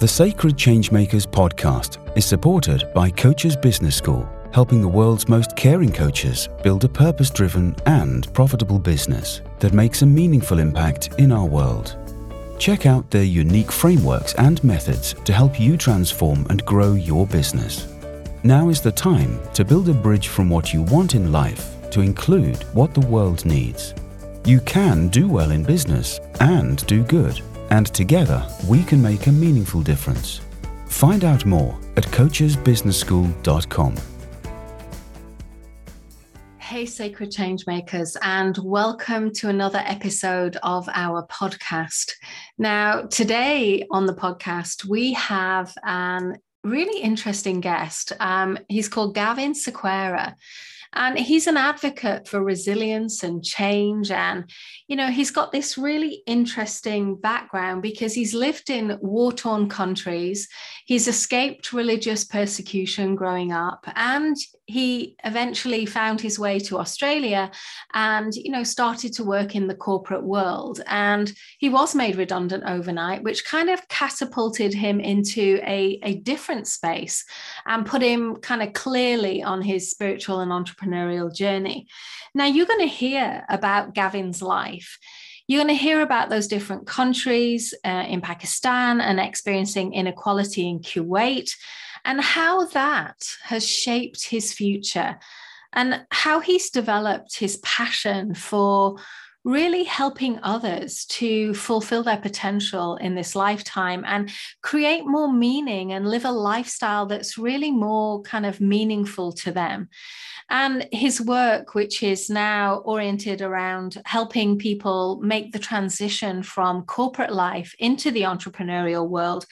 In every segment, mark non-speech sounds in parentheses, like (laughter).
The Sacred Changemakers podcast is supported by Coaches Business School, helping the world's most caring coaches build a purpose driven and profitable business that makes a meaningful impact in our world. Check out their unique frameworks and methods to help you transform and grow your business. Now is the time to build a bridge from what you want in life to include what the world needs. You can do well in business and do good and together we can make a meaningful difference. Find out more at coachesbusinessschool.com. Hey, Sacred Changemakers, and welcome to another episode of our podcast. Now, today on the podcast, we have an really interesting guest. Um, he's called Gavin Sequeira. And he's an advocate for resilience and change. And, you know, he's got this really interesting background because he's lived in war torn countries. He's escaped religious persecution growing up. And he eventually found his way to Australia and, you know, started to work in the corporate world. And he was made redundant overnight, which kind of catapulted him into a, a different space and put him kind of clearly on his spiritual and entrepreneurial journey. Now, you're going to hear about Gavin's life. You're going to hear about those different countries uh, in Pakistan and experiencing inequality in Kuwait and how that has shaped his future and how he's developed his passion for really helping others to fulfill their potential in this lifetime and create more meaning and live a lifestyle that's really more kind of meaningful to them and his work, which is now oriented around helping people make the transition from corporate life into the entrepreneurial world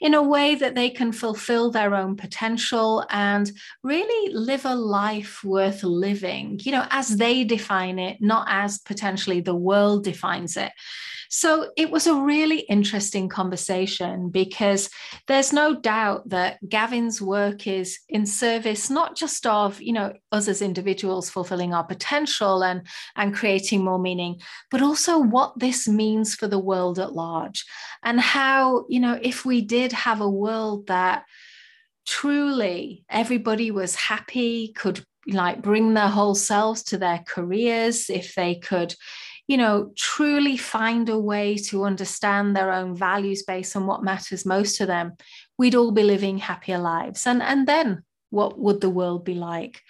in a way that they can fulfill their own potential and really live a life worth living, you know, as they define it, not as potentially the world defines it. So it was a really interesting conversation because there's no doubt that Gavin's work is in service not just of, you know, us as individuals fulfilling our potential and, and creating more meaning, but also what this means for the world at large and how, you know, if we did have a world that truly everybody was happy, could like bring their whole selves to their careers, if they could, you know, truly find a way to understand their own values base and what matters most to them, we'd all be living happier lives. And, and then what would the world be like?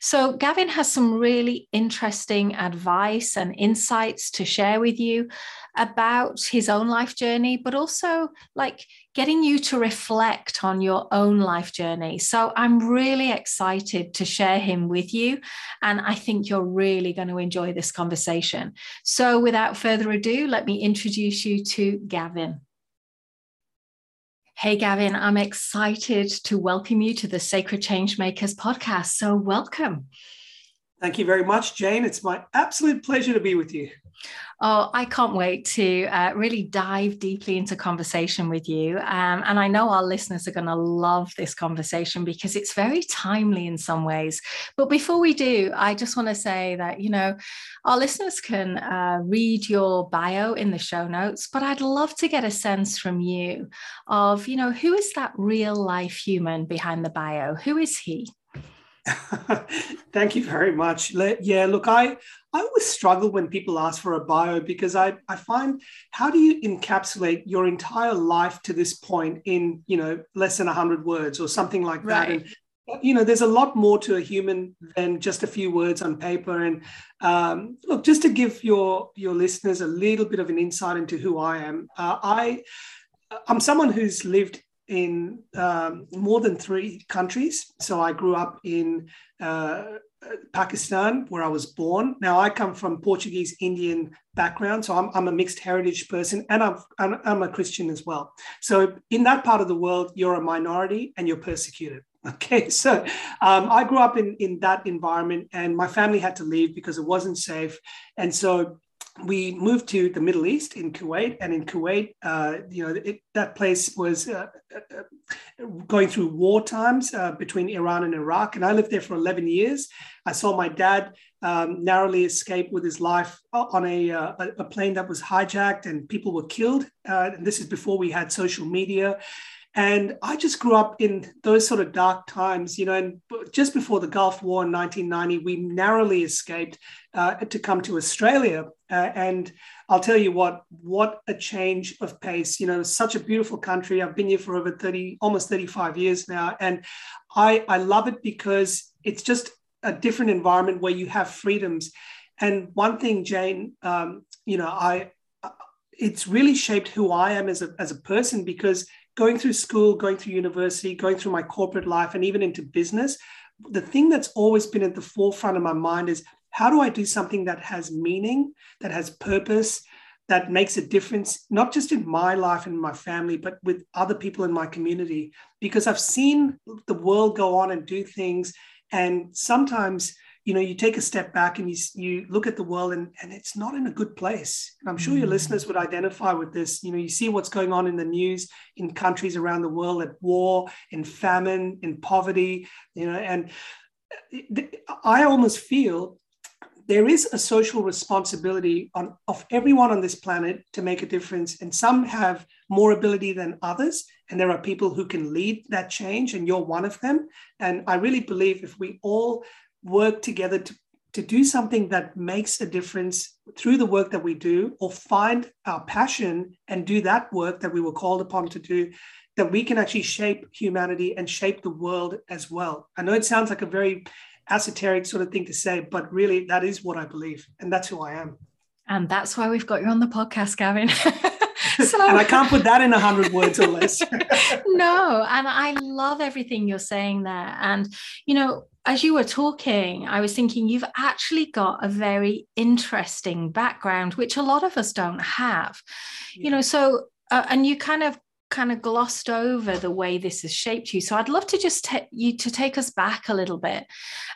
So, Gavin has some really interesting advice and insights to share with you about his own life journey, but also like getting you to reflect on your own life journey. So, I'm really excited to share him with you. And I think you're really going to enjoy this conversation. So, without further ado, let me introduce you to Gavin. Hey, Gavin, I'm excited to welcome you to the Sacred Changemakers podcast. So, welcome. Thank you very much, Jane. It's my absolute pleasure to be with you. Oh, I can't wait to uh, really dive deeply into conversation with you. Um, and I know our listeners are going to love this conversation because it's very timely in some ways. But before we do, I just want to say that, you know, our listeners can uh, read your bio in the show notes, but I'd love to get a sense from you of, you know, who is that real life human behind the bio? Who is he? (laughs) Thank you very much. Yeah, look, I I always struggle when people ask for a bio because I, I find how do you encapsulate your entire life to this point in you know less than 100 words or something like that? And you know there's a lot more to a human than just a few words on paper. And um, look just to give your your listeners a little bit of an insight into who i am uh, i i'm someone who's lived in um, more than three countries so i grew up in uh, Pakistan, where I was born. Now, I come from Portuguese Indian background, so I'm, I'm a mixed heritage person, and I'm, I'm, I'm a Christian as well. So, in that part of the world, you're a minority and you're persecuted. (laughs) Okay, so um, I grew up in, in that environment, and my family had to leave because it wasn't safe. And so we moved to the Middle East in Kuwait, and in Kuwait, uh, you know, it, that place was uh, uh, going through war times uh, between Iran and Iraq, and I lived there for 11 years. I saw my dad um, narrowly escape with his life on a, uh, a, plane that was hijacked, and people were killed. Uh, and this is before we had social media. And I just grew up in those sort of dark times, you know, and just before the Gulf War in 1990, we narrowly escaped uh, to come to Australia. Uh, and I'll tell you what, what a change of pace. You know, such a beautiful country. I've been here for over 30, almost 35 years now. And I, I love it because it's just a different environment where you have freedoms. And one thing, Jane, um, you know, I, it's really shaped who I am as a, as a person because going through school, going through university, going through my corporate life, and even into business, the thing that's always been at the forefront of my mind is how do I do something that has meaning, that has purpose, that makes a difference, not just in my life and my family, but with other people in my community? Because I've seen the world go on and do things. And sometimes you know you take a step back and you, you look at the world and, and it's not in a good place. And i'm sure your mm. listeners would identify with this. You know you see what's going on in the news in countries around the world at war in famine in poverty you know and i almost feel there is a social responsibility on, of everyone on this planet to make a difference. And some have more ability than others. And there are people who can lead that change and you're one of them. And i really believe if we all work together to, to do something that makes a difference through the work that we do, or find our passion and do that work that we were called upon to do, that we can actually shape humanity and shape the world as well. I know it sounds like a very esoteric sort of thing to say, but really that is what I believe. And that's who I am. And that's why we've got you on the podcast, Gavin. (laughs) so, and I can't put that in a hundred words or less. (laughs) no, and I love everything you're saying there. And you know, as you were talking, I was thinking you've actually got a very interesting background, which a lot of us don't have. Yeah. You know, so uh, and you kind of kind of glossed over the way this has shaped you. So I'd love to just take you to take us back a little bit.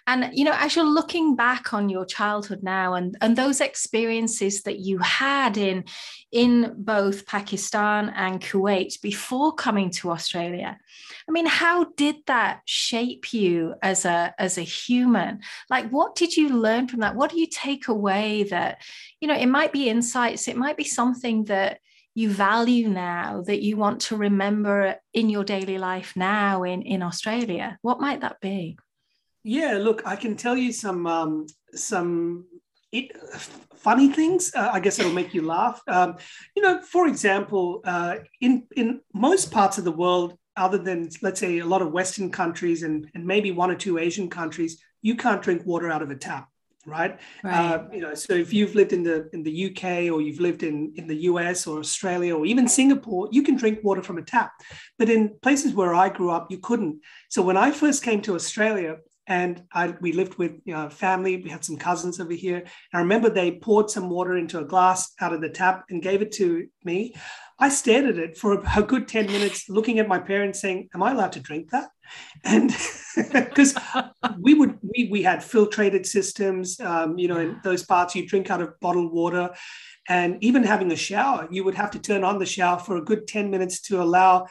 And you know, as you're looking back on your childhood now and, and those experiences that you had in in both Pakistan and Kuwait before coming to Australia. I mean, how did that shape you as a as a human? Like what did you learn from that? What do you take away that, you know, it might be insights, it might be something that you value now that you want to remember in your daily life now in, in Australia? What might that be? Yeah, look, I can tell you some um, some it, funny things. Uh, I guess it'll make you laugh. Um, you know, for example, uh, in in most parts of the world, other than let's say a lot of Western countries and, and maybe one or two Asian countries, you can't drink water out of a tap right? right. Uh, you know, so if you've lived in the in the UK or you've lived in in the US or Australia or even Singapore, you can drink water from a tap. But in places where I grew up, you couldn't. So when I first came to Australia, and I, we lived with you know, family. We had some cousins over here. I remember they poured some water into a glass out of the tap and gave it to me. I stared at it for a good 10 minutes, looking at my parents saying, Am I allowed to drink that? and (laughs) because we would we, we had filtrated systems um, you know in those parts you drink out of bottled water. And even having a shower you would have to turn on the shower for a good 10 minutes to allow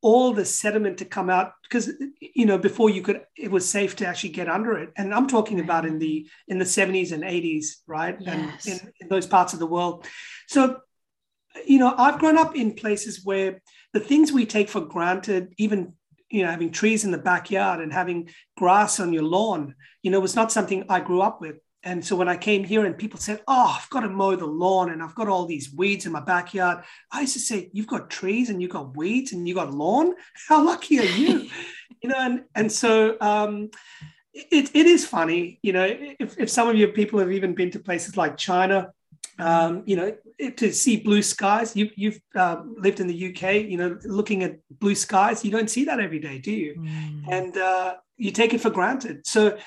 all the sediment to come out because you know before you could it was safe to actually get under it. And i'm talking about in the in the 70s and 80s right? Yes. and in, in those parts of the world. So you know i've grown up in places where the things we take for granted even you know, having trees in the backyard and having grass on your lawn, you know, was not something I grew up with. And so when I came here and people said, Oh, I've got to mow the lawn and I've got all these weeds in my backyard, I used to say, You've got trees and you've got weeds and you've got lawn? (laughs) How lucky are you? (laughs) you know, and, and so um, it, it is funny, you know, if, if some of your people have even been to places like China, um, you know, to see blue skies. You, you've uh, lived in the UK, you know, looking at blue skies. You don't see that every day, do you? Mm. And uh, you take it for granted. So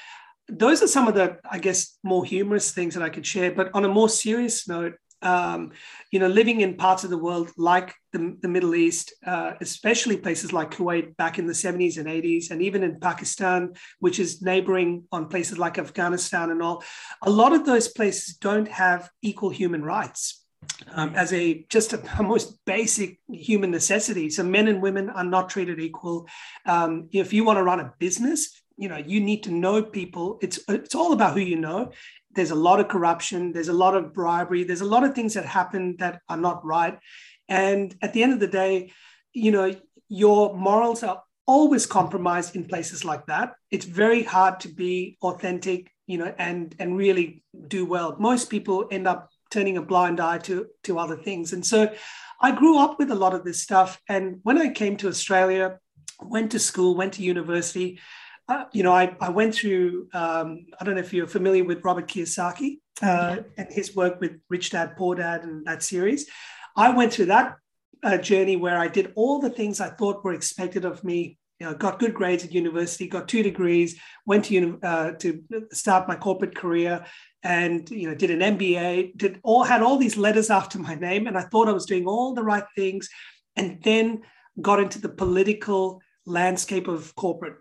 those are some of the, I guess, more humorous things that I could share. But on a more serious note, um, you know, living in parts of the world like the, the Middle East, uh, especially places like Kuwait back in the 70s and 80s, and even in Pakistan, which is neighboring on places like Afghanistan and all, a lot of those places don't have equal human rights. Um, as a just a, a, most basic human necessity. So men and women are not treated equal. Um, if you want to run a business, you know you need to know people. It's it's all about who you know, there's a lot of corruption, there's a lot of bribery, there's a lot of things that happen that are not right. And at the end of the day, you know, your morals are always compromised in places like that. It's very hard to be authentic, you know, and and really do well. Most people end up turning a blind eye to to other things. And so I grew up with a lot of this stuff. And when I came to Australia, went to school, went to university, uh, you know, I, I went through, um, I don't know if you're familiar with Robert Kiyosaki uh, and his work with Rich Dad, Poor Dad and that series. I went through that uh, journey where I did all the things I thought were expected of me. You know, got good grades at university, got two degrees, went to uh, to start my corporate career, and you know did an MBA. Did all had all these letters after my name, and I thought I was doing all the right things, and then got into the political landscape of corporate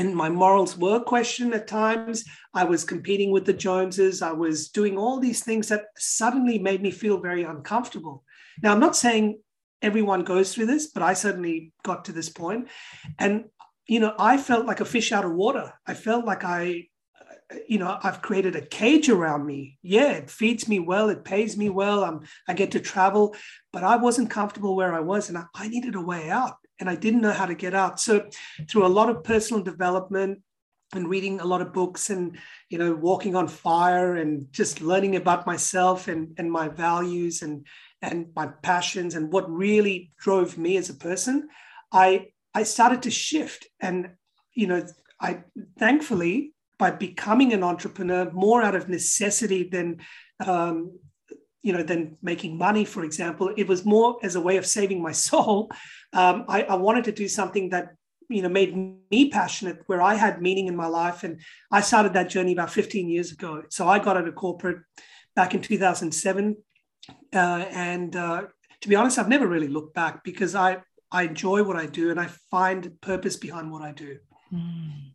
and my morals were questioned at times. I was competing with the Joneses. I was doing all these things that suddenly made me feel very uncomfortable. Now, I'm not saying everyone goes through this, but I certainly got to this point. And, you know, I felt like a fish out of water. I felt like I, you know, I've created a cage around me. Yeah, it feeds me well, it pays me well. I'm, I get to travel, but I wasn't comfortable where I was and I, I needed a way out and I didn't know how to get out. So, through a lot of personal development and reading a lot of books and you know walking on fire and just learning about myself and and my values and and my passions and what really drove me as a person, I I started to shift and you know I thankfully by becoming an entrepreneur more out of necessity than um, you know than making money for example. It was more as a way of saving my (laughs) soul. Um, I, I, wanted to do something that you know made me passionate where i had meaning in my life and i started that journey about 15 years ago. So i got out of corporate back in 2007 uh, and uh, to be honest i've never really looked back because i i enjoy what i do and i find purpose behind what i do. Mm.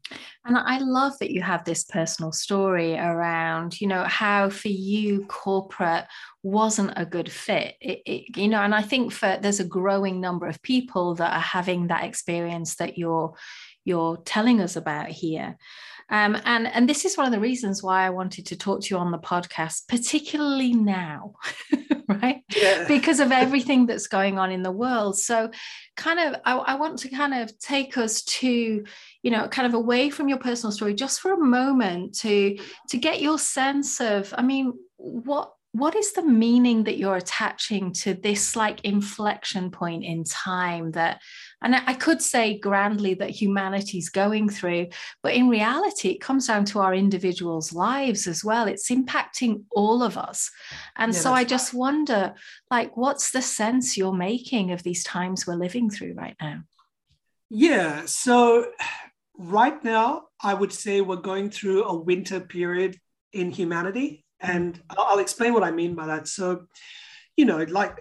And I love that you have this personal story around, you know, how for you corporate wasn't a good fit. It, it, you know, and I think for there's a growing number of people that are having that experience that you're you're telling us about here. Um, and and this is one of the reasons why I wanted to talk to you on the podcast, particularly now, (laughs) right? Yeah. Because of everything that's going on in the world. So, kind of, I, I want to kind of take us to, you know, kind of away from your personal story just for a moment to to get your sense of, I mean, what what is the meaning that you're attaching to this like inflection point in time that and i could say grandly that humanity's going through but in reality it comes down to our individuals lives as well it's impacting all of us and yeah, so i just right. wonder like what's the sense you're making of these times we're living through right now yeah so right now i would say we're going through a winter period in humanity and I'll explain what I mean by that. So, you know, like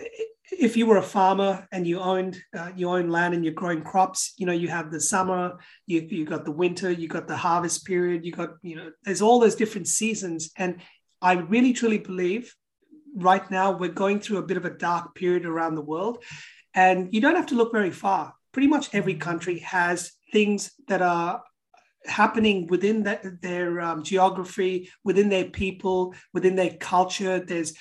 if you were a farmer and you owned uh, own land and you're growing crops, you know, you have the summer, you you got the winter, you've got the harvest period, you got you know, there's all those different seasons, and I really truly believe right now we're going through a bit of a dark period around the world, and you don't have to look very far. Pretty much every country has things that are happening within the, their um, geography, within their people, within their culture. There's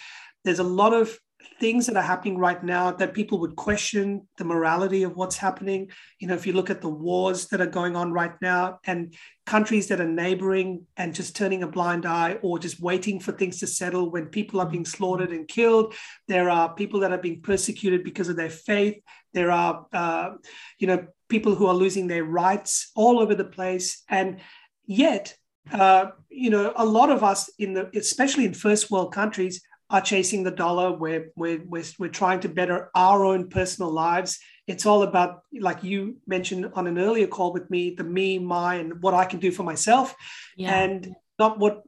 there's a lot of things that are happening right now that people would question the morality of what's happening. You know, if you look at the wars that are going on right now and countries that are neighboring and just turning a blind eye or just waiting for things to settle when people are being slaughtered and killed, there are people that are being persecuted because of their faith. There are, uh, you know, people who are losing their rights all over the place. And yet, uh, you know, a lot of us in the, especially in first world countries, are chasing the dollar. We're, we're, we're, we're trying to better our own personal lives. It's all about, like you mentioned on an earlier call with me, the me, my, and what I can do for myself, yeah. and not what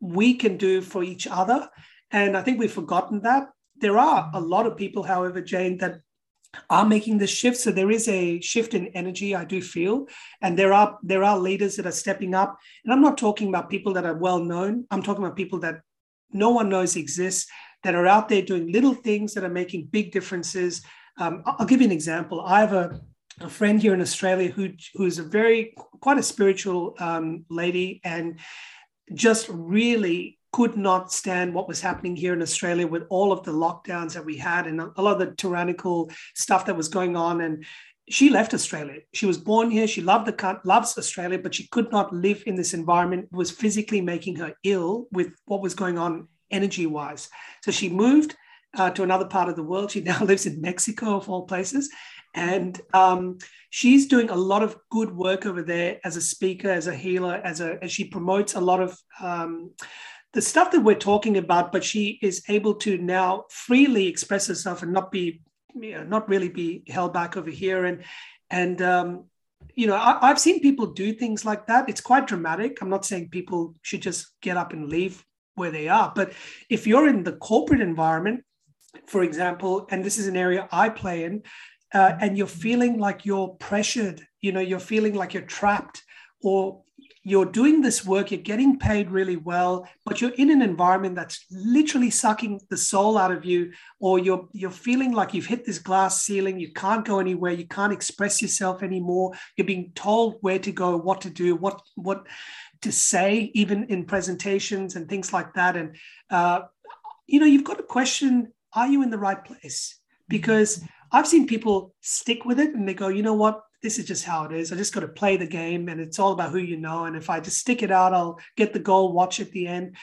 we can do for each other. And I think we've forgotten that. There are a mm-hmm. lot of people, however, Jane, that are making this shift. So there is a shift in energy, I do feel, and there are there are leaders that are stepping up. And I'm not talking about people that are well known. I'm talking about people that no one knows exists that are out there doing little things that are making big differences. Um, I'll give you an example. I have a, a friend here in Australia who who's a very quite a spiritual um, lady and just really could not stand what was happening here in Australia with all of the lockdowns that we had and a lot of the tyrannical stuff that was going on. And she left Australia. She was born here. She loved the loves Australia, but she could not live in this environment. It was physically making her ill with what was going on energy wise. So she moved uh, to another part of the world. She (laughs) now lives in Mexico, of all places, and um, she's doing a lot of good work over there as a speaker, as a healer, as a as she promotes a lot of. Um, the stuff that we're talking about, but she is able to now freely express herself and not be you know, not really be held back over here. And and um, you know, I, have seen people do things like that. It's quite dramatic. I'm not saying people should just get up and leave where they are, but if you're in the corporate environment, for example, and this is an area I play in, uh, and you're feeling like you're pressured, you know, you're feeling like you're trapped, or you're doing this work, you're getting paid really well, but you're in an environment that's literally sucking the soul out of you, or you're you're feeling like you've hit this glass ceiling, you can't go anywhere, you can't express yourself anymore. You're being told where to go, what to do, what what to say, even in presentations and things like that. And uh, you know, you've got to question: Are you in the right place? Because I've seen people stick with it and they go, you know what? This is just how it is. I just got to play the game and it's all about who you know. And if I just stick it out, I'll get the goal, watch at the end.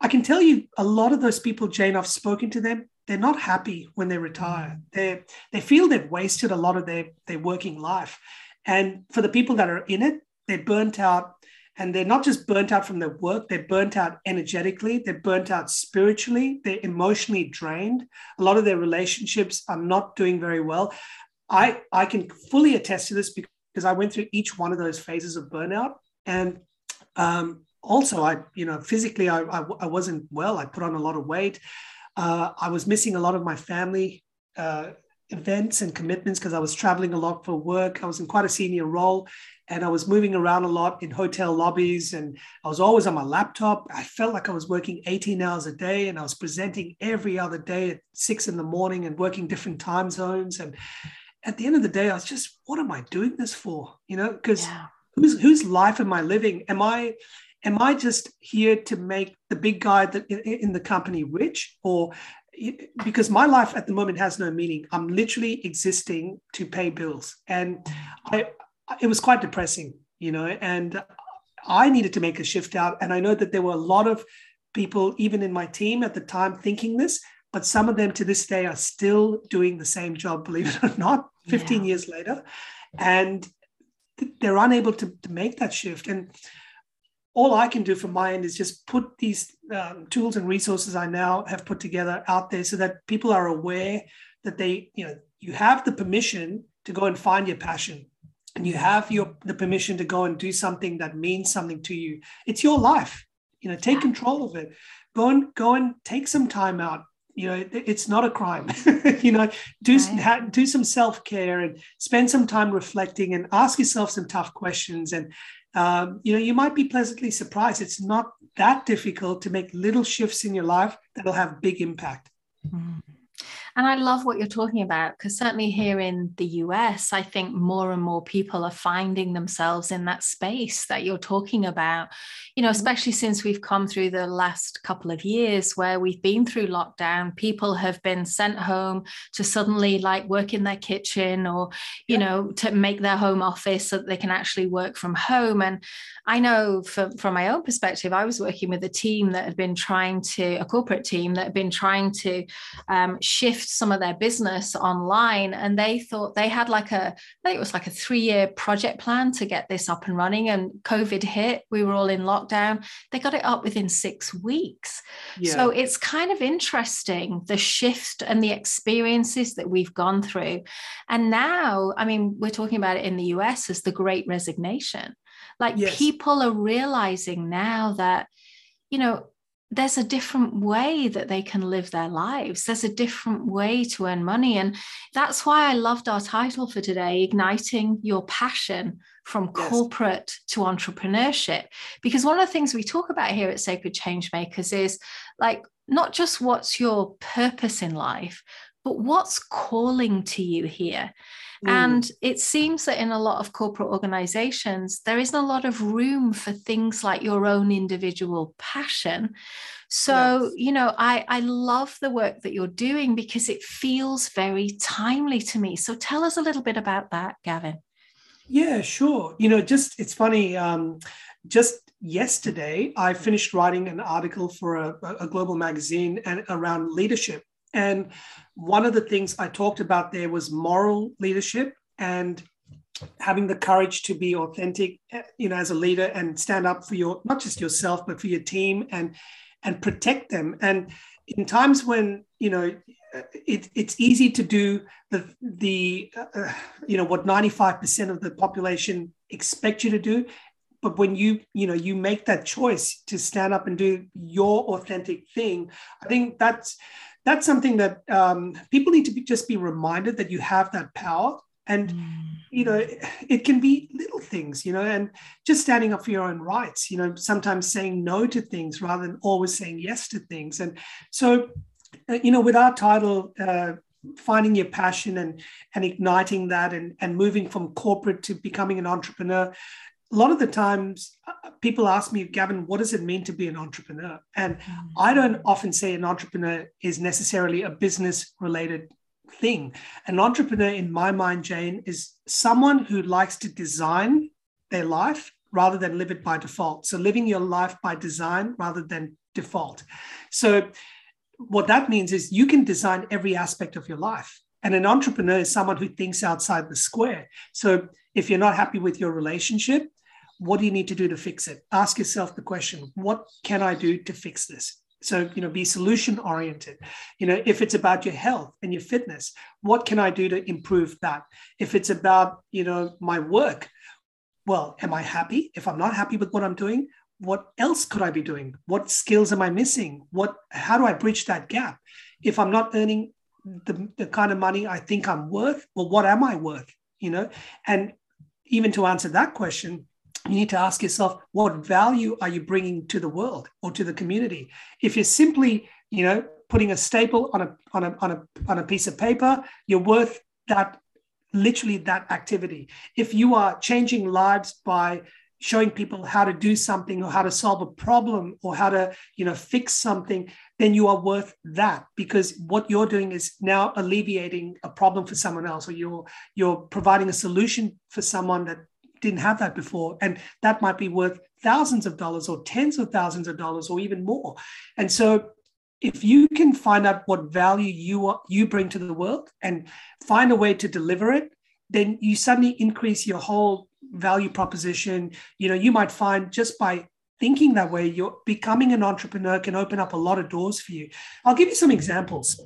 I can tell you a lot of those people, Jane, I've spoken to them, they're not happy when they retire. Mm. They they feel they've wasted a lot of their, their working life. And for the people that are in it, they're burnt out. And they're not just burnt out from their work, they're burnt out energetically, they're burnt out spiritually, they're emotionally drained. A lot of their relationships are not doing very well. I, I can fully attest to this because I went through each one of those phases of burnout. And um, also, I, you know, physically, I, I, I, wasn't well. I put on a lot of weight. Uh, I was missing a lot of my family uh, events and commitments because I was traveling a lot for work. I was in quite a senior role and I was moving around a lot in hotel lobbies and I was always on my laptop. I felt like I was working 18 hours a day and I was presenting every other day at six in the morning and working different time zones. And at the end of the day, I was just, what am I doing this for? You know, because yeah. whose whose life am I living? Am I am I just here to make the big guy that in, in the company rich, or because my life at the moment has no meaning? I'm literally existing to pay bills, and I it was quite depressing, you know, and I needed to make a shift out, and I know that there were a lot of people, even in my team at the time, thinking this but some of them to this day are still doing the same job, believe it or not, 15 yeah. years later. And they're unable to, to make that shift. And all I can do from my end is just put these um, tools and resources I now have put together out there so that people are aware that they, you know, you have the permission to go and find your passion and you have your the permission to go and do something that means something to you. It's your life. You know, take control of it. Go and go and take some time out you know it's not a crime (laughs) you know do right. do some self-care and spend some time reflecting and ask yourself some tough questions and um, you know you might be pleasantly surprised it's not that difficult to make little shifts in your life that'll have big impact mm. And I love what you're talking about because certainly here in the US, I think more and more people are finding themselves in that space that you're talking about, you know, mm-hmm. especially since we've come through the last couple of years where we've been through lockdown. People have been sent home to suddenly like work in their kitchen or, you yeah. know, to make their home office so that they can actually work from home. And I know from, from my own perspective, I was working with a team that had been trying to, a corporate team that had been trying to um, shift shift some of their business online and they thought they had like a I think it was like a three year project plan to get this up and running and covid hit. We were all in lockdown. They got it up within six weeks. Yeah. so it's kind of interesting the shift and the experiences that we've gone through. And now i mean we're talking about it in the us as the great resignation. Like yes. people are realizing now that you know there's a different way that they can live their lives. There's a different way to earn money. And that's why I loved our title for today Igniting Your Passion from yes. Corporate to Entrepreneurship. Because one of the things we talk about here at Sacred Changemakers is like not just what's your purpose in life, but what's calling to you here. Mm. And it seems that in a lot of corporate organizations, there isn't a lot of room for things like your own individual passion. So, yes. you know, I, I love the work that you're doing because it feels very timely to me. So tell us a little bit about that, Gavin. Yeah, sure. You know, just it's funny. Um, just yesterday, I finished writing an article for a, a global magazine and around leadership. And one of the things I talked about there was moral leadership and having the courage to be authentic eh, you know as a leader and stand up for your not just yourself but for your team and and protect them. And in times when you know eh, it, it's easy to do the the uh, you know what 95% of the population expect you to do but when you you know you make that choice to stand up and do your authentic thing i think that's that's something that um, people need to be, just be reminded that you have that power and mm. you know it can be little things you know and just standing up for your own rights you know sometimes saying no to things rather than always saying yes to things and so uh, you know with our title uh, finding your passion and and igniting that and and moving from corporate to becoming an entrepreneur a lot of the times uh, people ask me gavin what does it mean to be an entrepreneur? And mm. i don't often say an entrepreneur is necessarily a business related thing. An entrepreneur in my mind jane is someone who likes to design their life rather than live it by default. So living your life by design rather than default. So what that means is you can design every aspect of your life. And an entrepreneur is someone who thinks outside the square. So if you're not happy with your relationship what do you need to do to fix it? Ask yourself the question what can i do to fix this? So you know be solution oriented. You know if it's about your health and your fitness what can i do to improve that? If it's about you know my work well am i happy? If i'm not happy with what i'm doing what else could i be doing? What skills am i missing? What how do i bridge that gap? If i'm not earning the, the kind of money i think i'm worth well what am i worth? You know and even to answer that question you need to ask yourself what value are you bringing to the world or to the community? If you're simply you know putting a staple on a on a on a, on a piece of paper you're worth that literally that activity. If you are changing lives by showing people how to do something or how to solve a problem or how to you know fix something then you are worth that because what you're doing is now alleviating a problem for someone else or you're you're providing a solution for someone that didn't have that before. And that might be worth thousands of dollars or tens of thousands of dollars or even more. And so if you can find out what value you you bring to the world and find a way to deliver it, then you suddenly increase your whole value proposition. You know, you might find just by thinking that way, you're becoming an entrepreneur can open up a lot of doors for you. I'll give you some examples.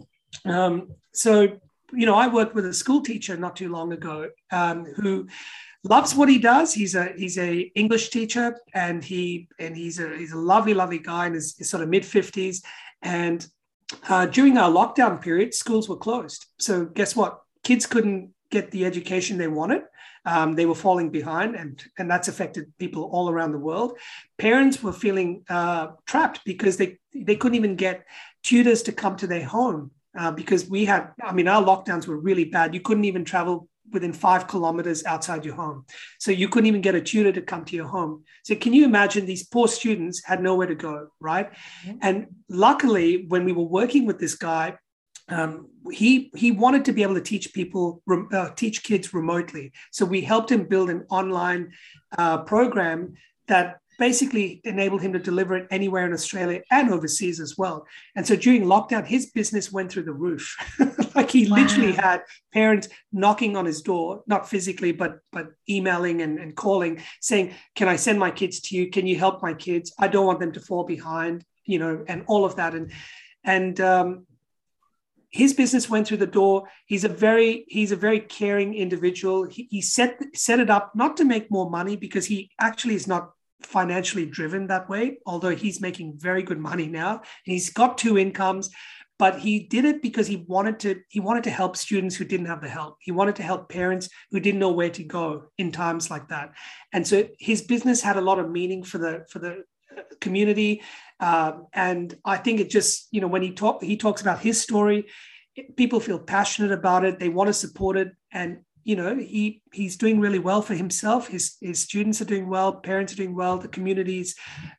Um, so, you know, I worked with a school teacher not too long ago um, who loves what he does. He's a he's a English teacher, and he and he's a he's a lovely lovely guy in his, his sort of mid fifties. And uh, during our lockdown period, schools were closed. So guess what? Kids couldn't get the education they wanted. Um, they were falling behind, and and that's affected people all around the world. Parents were feeling uh, trapped because they they couldn't even get tutors to come to their home uh, because we had, I mean, our lockdowns were really bad. You couldn't even travel within five kilometers outside your home. So you couldn't even get a tutor to come to your home. So can you imagine these poor students had nowhere to go, right? Mm-hmm. And luckily, when we were working with this guy, um, he he wanted to be able to teach people uh, teach kids remotely. So we helped him build an online uh, program that basically enabled him to deliver it anywhere in Australia and overseas as well. And so during lockdown, his business went through the roof. (laughs) like he wow. literally had parents knocking on his door, not physically, but but emailing and, and calling, saying, Can I send my kids to you? Can you help my kids? I don't want them to fall behind, you know, and all of that. And and um, his business went through the door. He's a very he's a very caring individual. He, he set set it up not to make more money because he actually is not financially driven that way, although he's making very good money now. He's got two incomes, but he did it because he wanted to he wanted to help students who didn't have the help. He wanted to help parents who didn't know where to go in times like that. And so his business had a lot of meaning for the for the community. Um, and I think it just, you know, when he talk he talks about his story, people feel passionate about it. They want to support it. And you know he he's doing really well for himself. His his students are doing well parents are doing well the community's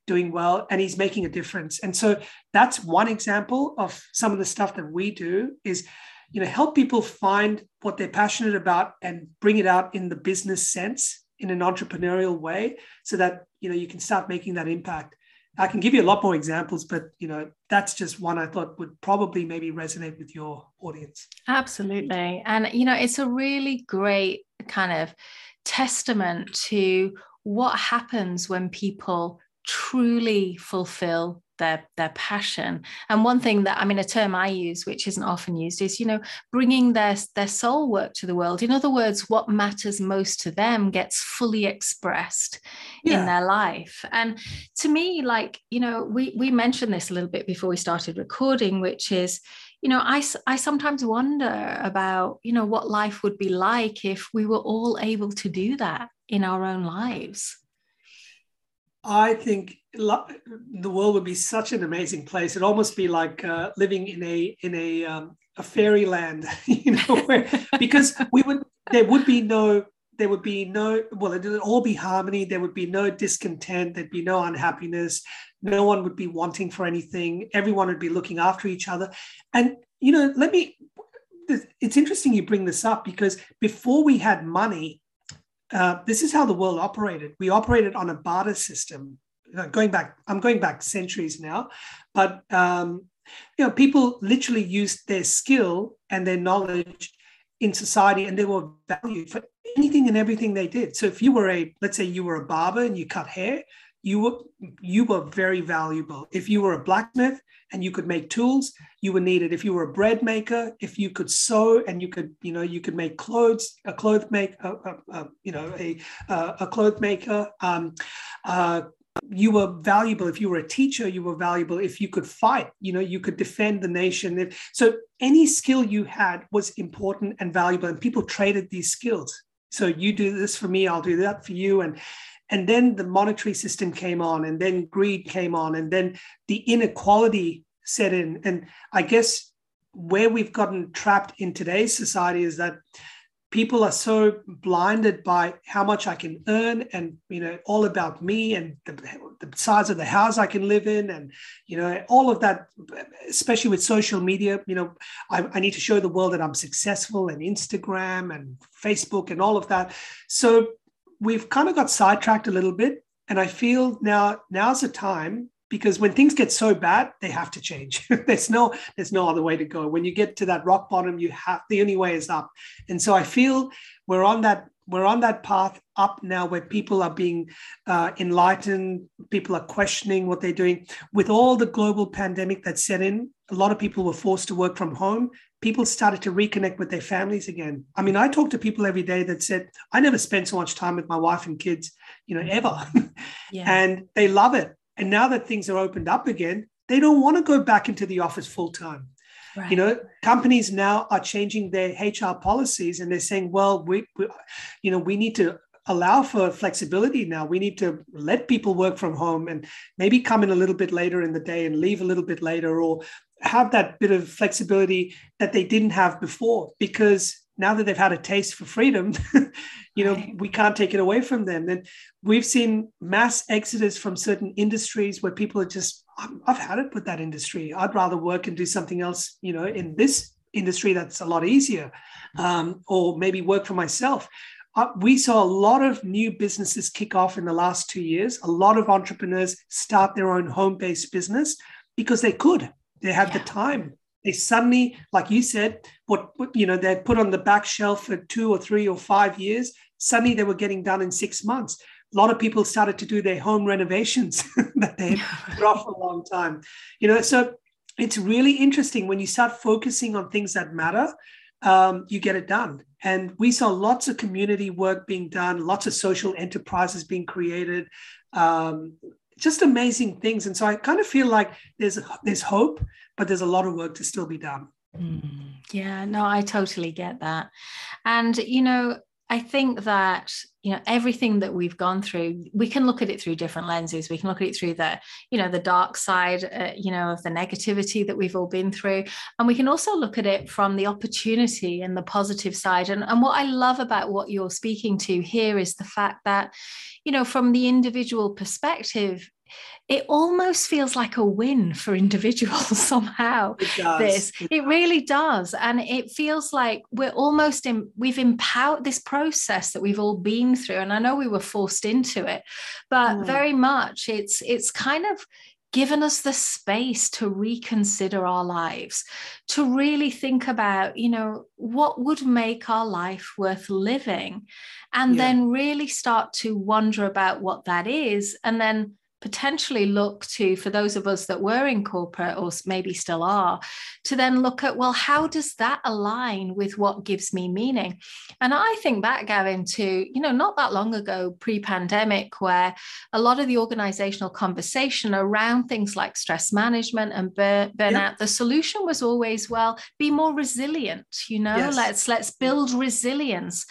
doing well and he's making a difference. And so that's one example of some of the stuff that we do is you know help people find what they're passionate about and bring it out in the business sense in an entrepreneurial way so that you know you can start making that impact I can give you a lot more examples, but you know that's just one I thought would probably maybe resonate with your audience. Absolutely, and you know it's a really great kind of testament to what happens when people truly fulfill their their passion. And one thing that i mean a term i use which isn't often used is you know bringing their their soul work to the world. In other words what matters most to them gets fully expressed yeah. in their life. And to me like you know we we mentioned this a little bit before we started recording which is you know I, I sometimes wonder about you know what life would be like if we were all able to do that in our own lives. I think the world would be such an amazing place. It'd almost be like uh, living in a in a um, a fairyland, (laughs) you know, where, because we would there would be no there would be no well it would all be harmony. There would be no discontent. There'd be no unhappiness. No one would be wanting for anything. Everyone would be looking after each other. And you know, let me. It's interesting you bring this up because before we had money, uh, this is how the world operated. We operated on a barter system. Going back, I'm going back centuries now, but um, you know, people literally used their skill and their knowledge in society, and they were valued for anything and everything they did. So if you were a, let's say you were a barber and you cut hair, you were you were very valuable. If you were a blacksmith and you could make tools, you were needed. If you were a bread maker, if you could sew and you could you know you could make clothes, a cloth make a, a, a you know a a cloth maker. Um, uh, you were valuable. If you were a teacher you were valuable. If you could fight you know you could defend the nation. So any skill you had was important and valuable and people traded these skills. So you do this for me i'll do that for you. And and then the monetary system came on, and then greed came on, and then the inequality set in. And I guess where we've gotten trapped in today's society is that people are so blinded by how much I can earn and you know all about me and the, the, size of the house I can live in and you know all of that especially with social media you know I, I need to show the world that I'm successful and Instagram and Facebook and all of that so we've kind of got sidetracked a little bit. And I feel now now's the time because when things get so bad, they have to change. (laughs) there's no there's no other way to go. When you get to that rock bottom, you have the only way is up. And so I feel we're on that we're on that path up now where people are being uh, enlightened people are questioning what they're doing with all the global pandemic that set in a lot of people were forced to work from home people started to reconnect with their families again. I mean, I talk to people every day that said, I never spent so much time with my wife and kids, you know, ever. (laughs) Yeah. and they love it. And now that things are opened up again, they don't want to go back into the office full time. Right. You know, companies now are changing their HR policies and they're saying, well, we, we, you know, we need to allow for flexibility now. We need to let people work from home and maybe come in a little bit later in the day and leave a little bit later, or have that bit of flexibility that they didn't have before because now that they've had a taste for freedom (laughs) you know right. we can't take it away from them and we've seen mass exodus from certain industries where people are just i've had it with that industry i'd rather work and do something else you know in this industry that's a lot easier um, or maybe work for myself uh, we saw a lot of new businesses kick off in the last two years a lot of entrepreneurs start their own home-based business because they could they had yeah. the time. They suddenly, like you said, what you know, they put on the back shelf for two or three or five years. Suddenly, they were getting done in six months. A lot of people started to do their home renovations (laughs) that they had (laughs) put off for a long time. You know, so it's really interesting when you start focusing on things that matter. Um, you get it done. And we saw lots of community work being done, lots of social enterprises being created, um, just amazing things. And so I kind of feel like there's there's hope, but there's a lot of work to still be done. Mm, yeah, no, I totally get that. And you know, I think that you know everything that we've gone through we can look at it through different lenses we can look at it through the you know the dark side uh, you know of the negativity that we've all been through and we can also look at it from the opportunity and the positive side and, and what i love about what you're speaking to here is the fact that you know from the individual perspective it almost feels like a win for individuals (laughs) somehow It does. this it really does and it feels like we're almost in we've empowered this process that we've all been through and i know we were forced into it but Mm. very much it's it's kind of given us the space to reconsider our lives to really think about you know what would make our life worth living and Yeah. then really start to wonder about what that is and then potentially look to for those of us that were in corporate or maybe still are to then look at well how does that align with what gives me meaning? And i think back gavin to you know not that long ago pre-pandemic where a lot of the organizational conversation around things like stress management and bur- burnout the solution was always well be more resilient you know? Yes. let's let's mm. build resilience.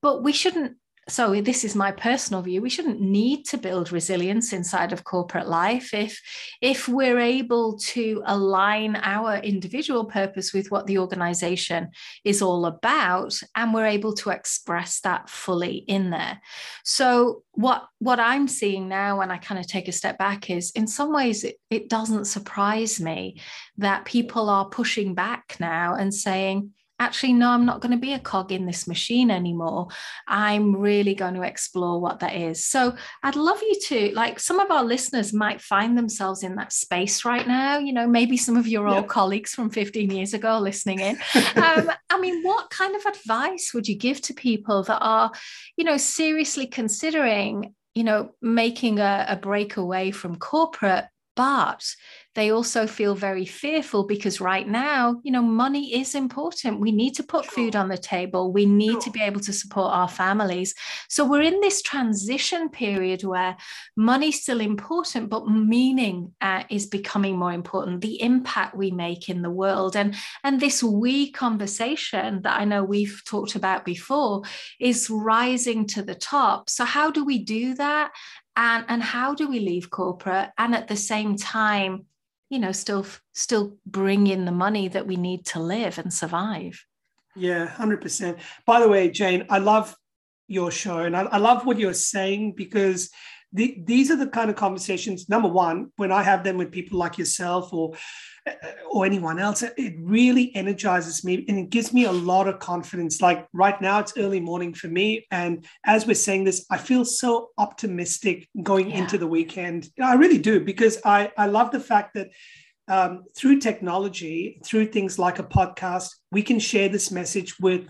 But we shouldn't so this is my personal view. We shouldn't need to build resilience inside of corporate life. If if we're able to align our individual purpose with what the organization is all about and we're able to express that fully in there. So what what i'm seeing now when i kind of take a step back is in some ways it, it doesn't surprise me that people are pushing back now and saying actually no i'm not going to be a cog in this machine anymore. I'm really going to explore what that is. So i'd love you to like some of our listeners might find themselves in that space right now you know maybe some of your old colleagues from 15 years ago listening in. (laughs) Um, i mean what kind of advice would you give to people that are you know seriously considering you know making a, a break away from corporate but they also feel very fearful because right now you know money is important. We need to put Sure. food on the table. We need to be able to support our families. So we're in this transition period where money's still important but meaning uh, is becoming more important the impact we make in the world. And and this we conversation that i know we've talked about before is rising to the top. So how do we do that? And and how do we leave corporate? And at the same time you know still still bring in the money that we need to live and survive Yeah, hundred percent. By the way, Jane, I love your show, and I, I love what you're saying because the, these are the kind of conversations. Number one, when I have them with people like yourself or or anyone else, it really energizes me and it gives me a lot of confidence. Like right now, it's early morning for me, and as we're saying this, I feel so optimistic going Yeah. into the weekend. I really do because I I love the fact that um, through technology, through things like a podcast, we can share this message with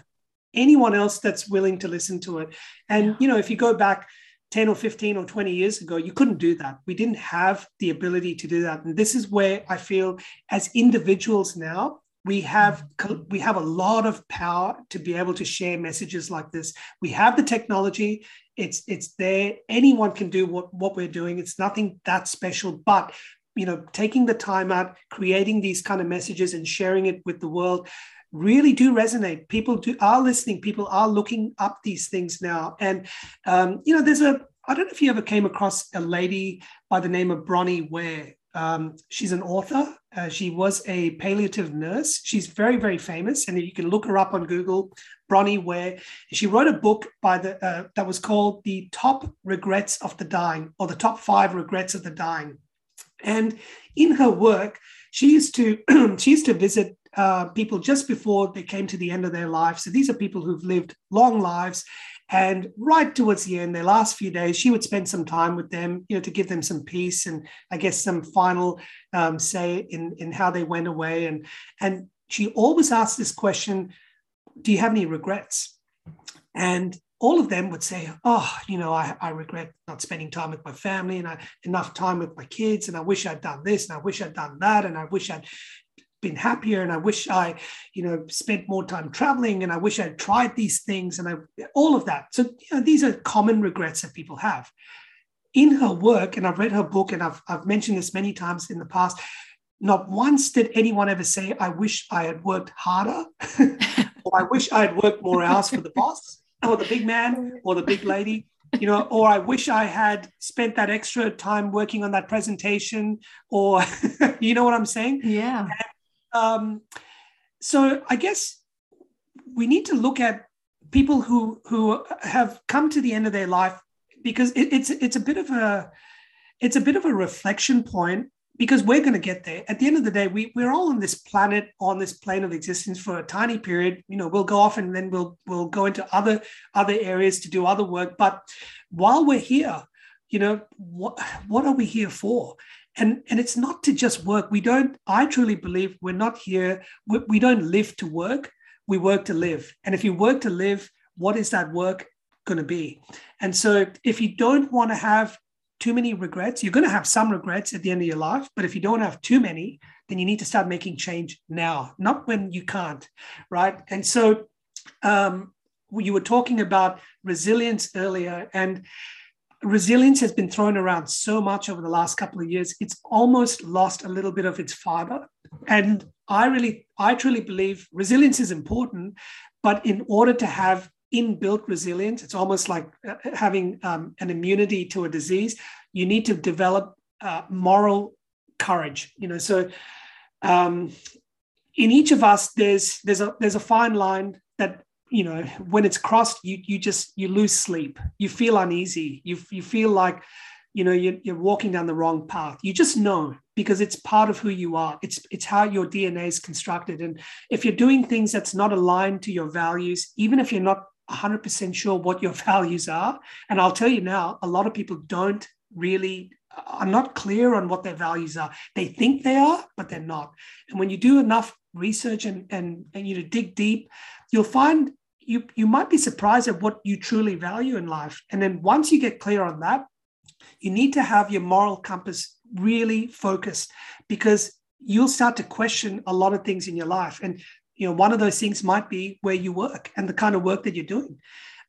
anyone else that's willing to listen to it. And, Yeah. you know, if you go back 10 or 15 or 20 years ago, you couldn't do that. We didn't have the ability to do that. And this is where I feel as individuals now, we have we have a lot of power to be able to share messages like this. We have the technology. It's it's there. Anyone can do what, what we're doing. It's nothing that special, but you know taking the time out creating these kind of messages and sharing it with the world really do resonate. People do are listening. People are looking up these things now. And um, you know there's a i don't know if you ever came across a lady by the name of bronnie ware. Um, she's an author. Uh, she was a palliative nurse. She's very very famous. And you can look her up on google bronnie ware she wrote a book by the uh, that was called the top regrets of the dying or the top five regrets of the dying. And in her work, she used to (clears throat) she used to visit uh, people just before they came to the end of their life. So these are people who've lived long lives, and right towards the end, their last few days, she would spend some time with them, you know, to give them some peace and I guess some final um, say in in how they went away. And and she always asked this question: Do you have any regrets? And all of them would say, Oh, you know, I, I regret not spending time with my family and I, enough time with my kids. And I wish I'd done this and I wish I'd done that. And I wish I'd been happier and I wish I, you know, spent more time traveling and I wish I'd tried these things and I, all of that. So, you know, these are common regrets that people have. In her work, and I've read her book and I've, I've mentioned this many times in the past, not once did anyone ever say, I wish I had worked harder (laughs) or I wish I had worked more hours for the boss. or the big man or the big lady you know or i wish i had spent that extra time working on that presentation or (laughs) you know what i'm saying yeah um, so i guess we need to look at people who who have come to the end of their life because it, it's it's a bit of a it's a bit of a reflection point because we're going to get there. At the end of the day, we, we're all on this planet, on this plane of existence for a tiny period. You know, we'll go off and then we'll we'll go into other other areas to do other work. But while we're here, you know, what what are we here for? And and it's not to just work. We don't. I truly believe we're not here. We, we don't live to work. We work to live. And if you work to live, what is that work going to be? And so if you don't want to have too many regrets. You're going to have some regrets at the end of your life, but if you don't have too many, then you need to start making change now, not when you can't, right? And so um, you were talking about resilience earlier, and resilience has been thrown around so much over the last couple of years. It's almost lost a little bit of its fiber. And I really, I truly believe resilience is important, but in order to have inbuilt resilience. It's almost like uh, having um, an immunity to a disease. You need to develop uh, moral courage. You know, so um, in each of us, there's there's a there's a fine line that you know when it's crossed, you you just you lose sleep. You feel uneasy. You you feel like you know you're, you're walking down the wrong path. You just know because it's part of who you are. It's it's how your DNA is constructed. And if you're doing things that's not aligned to your values, even if you're not 100% sure what your (laughs) values are. And I'll tell you now, a lot of people don't really uh, are not clear on what their values are. They think they are, but they're not. And when you do enough research and and, and you know dig deep, you'll find you you might be surprised at what you truly value in life. And then once you get clear on that, you need to have your moral compass really focused because you'll start to question a lot of things in your life. And you know one of those things might be where you work and the kind of work that you're doing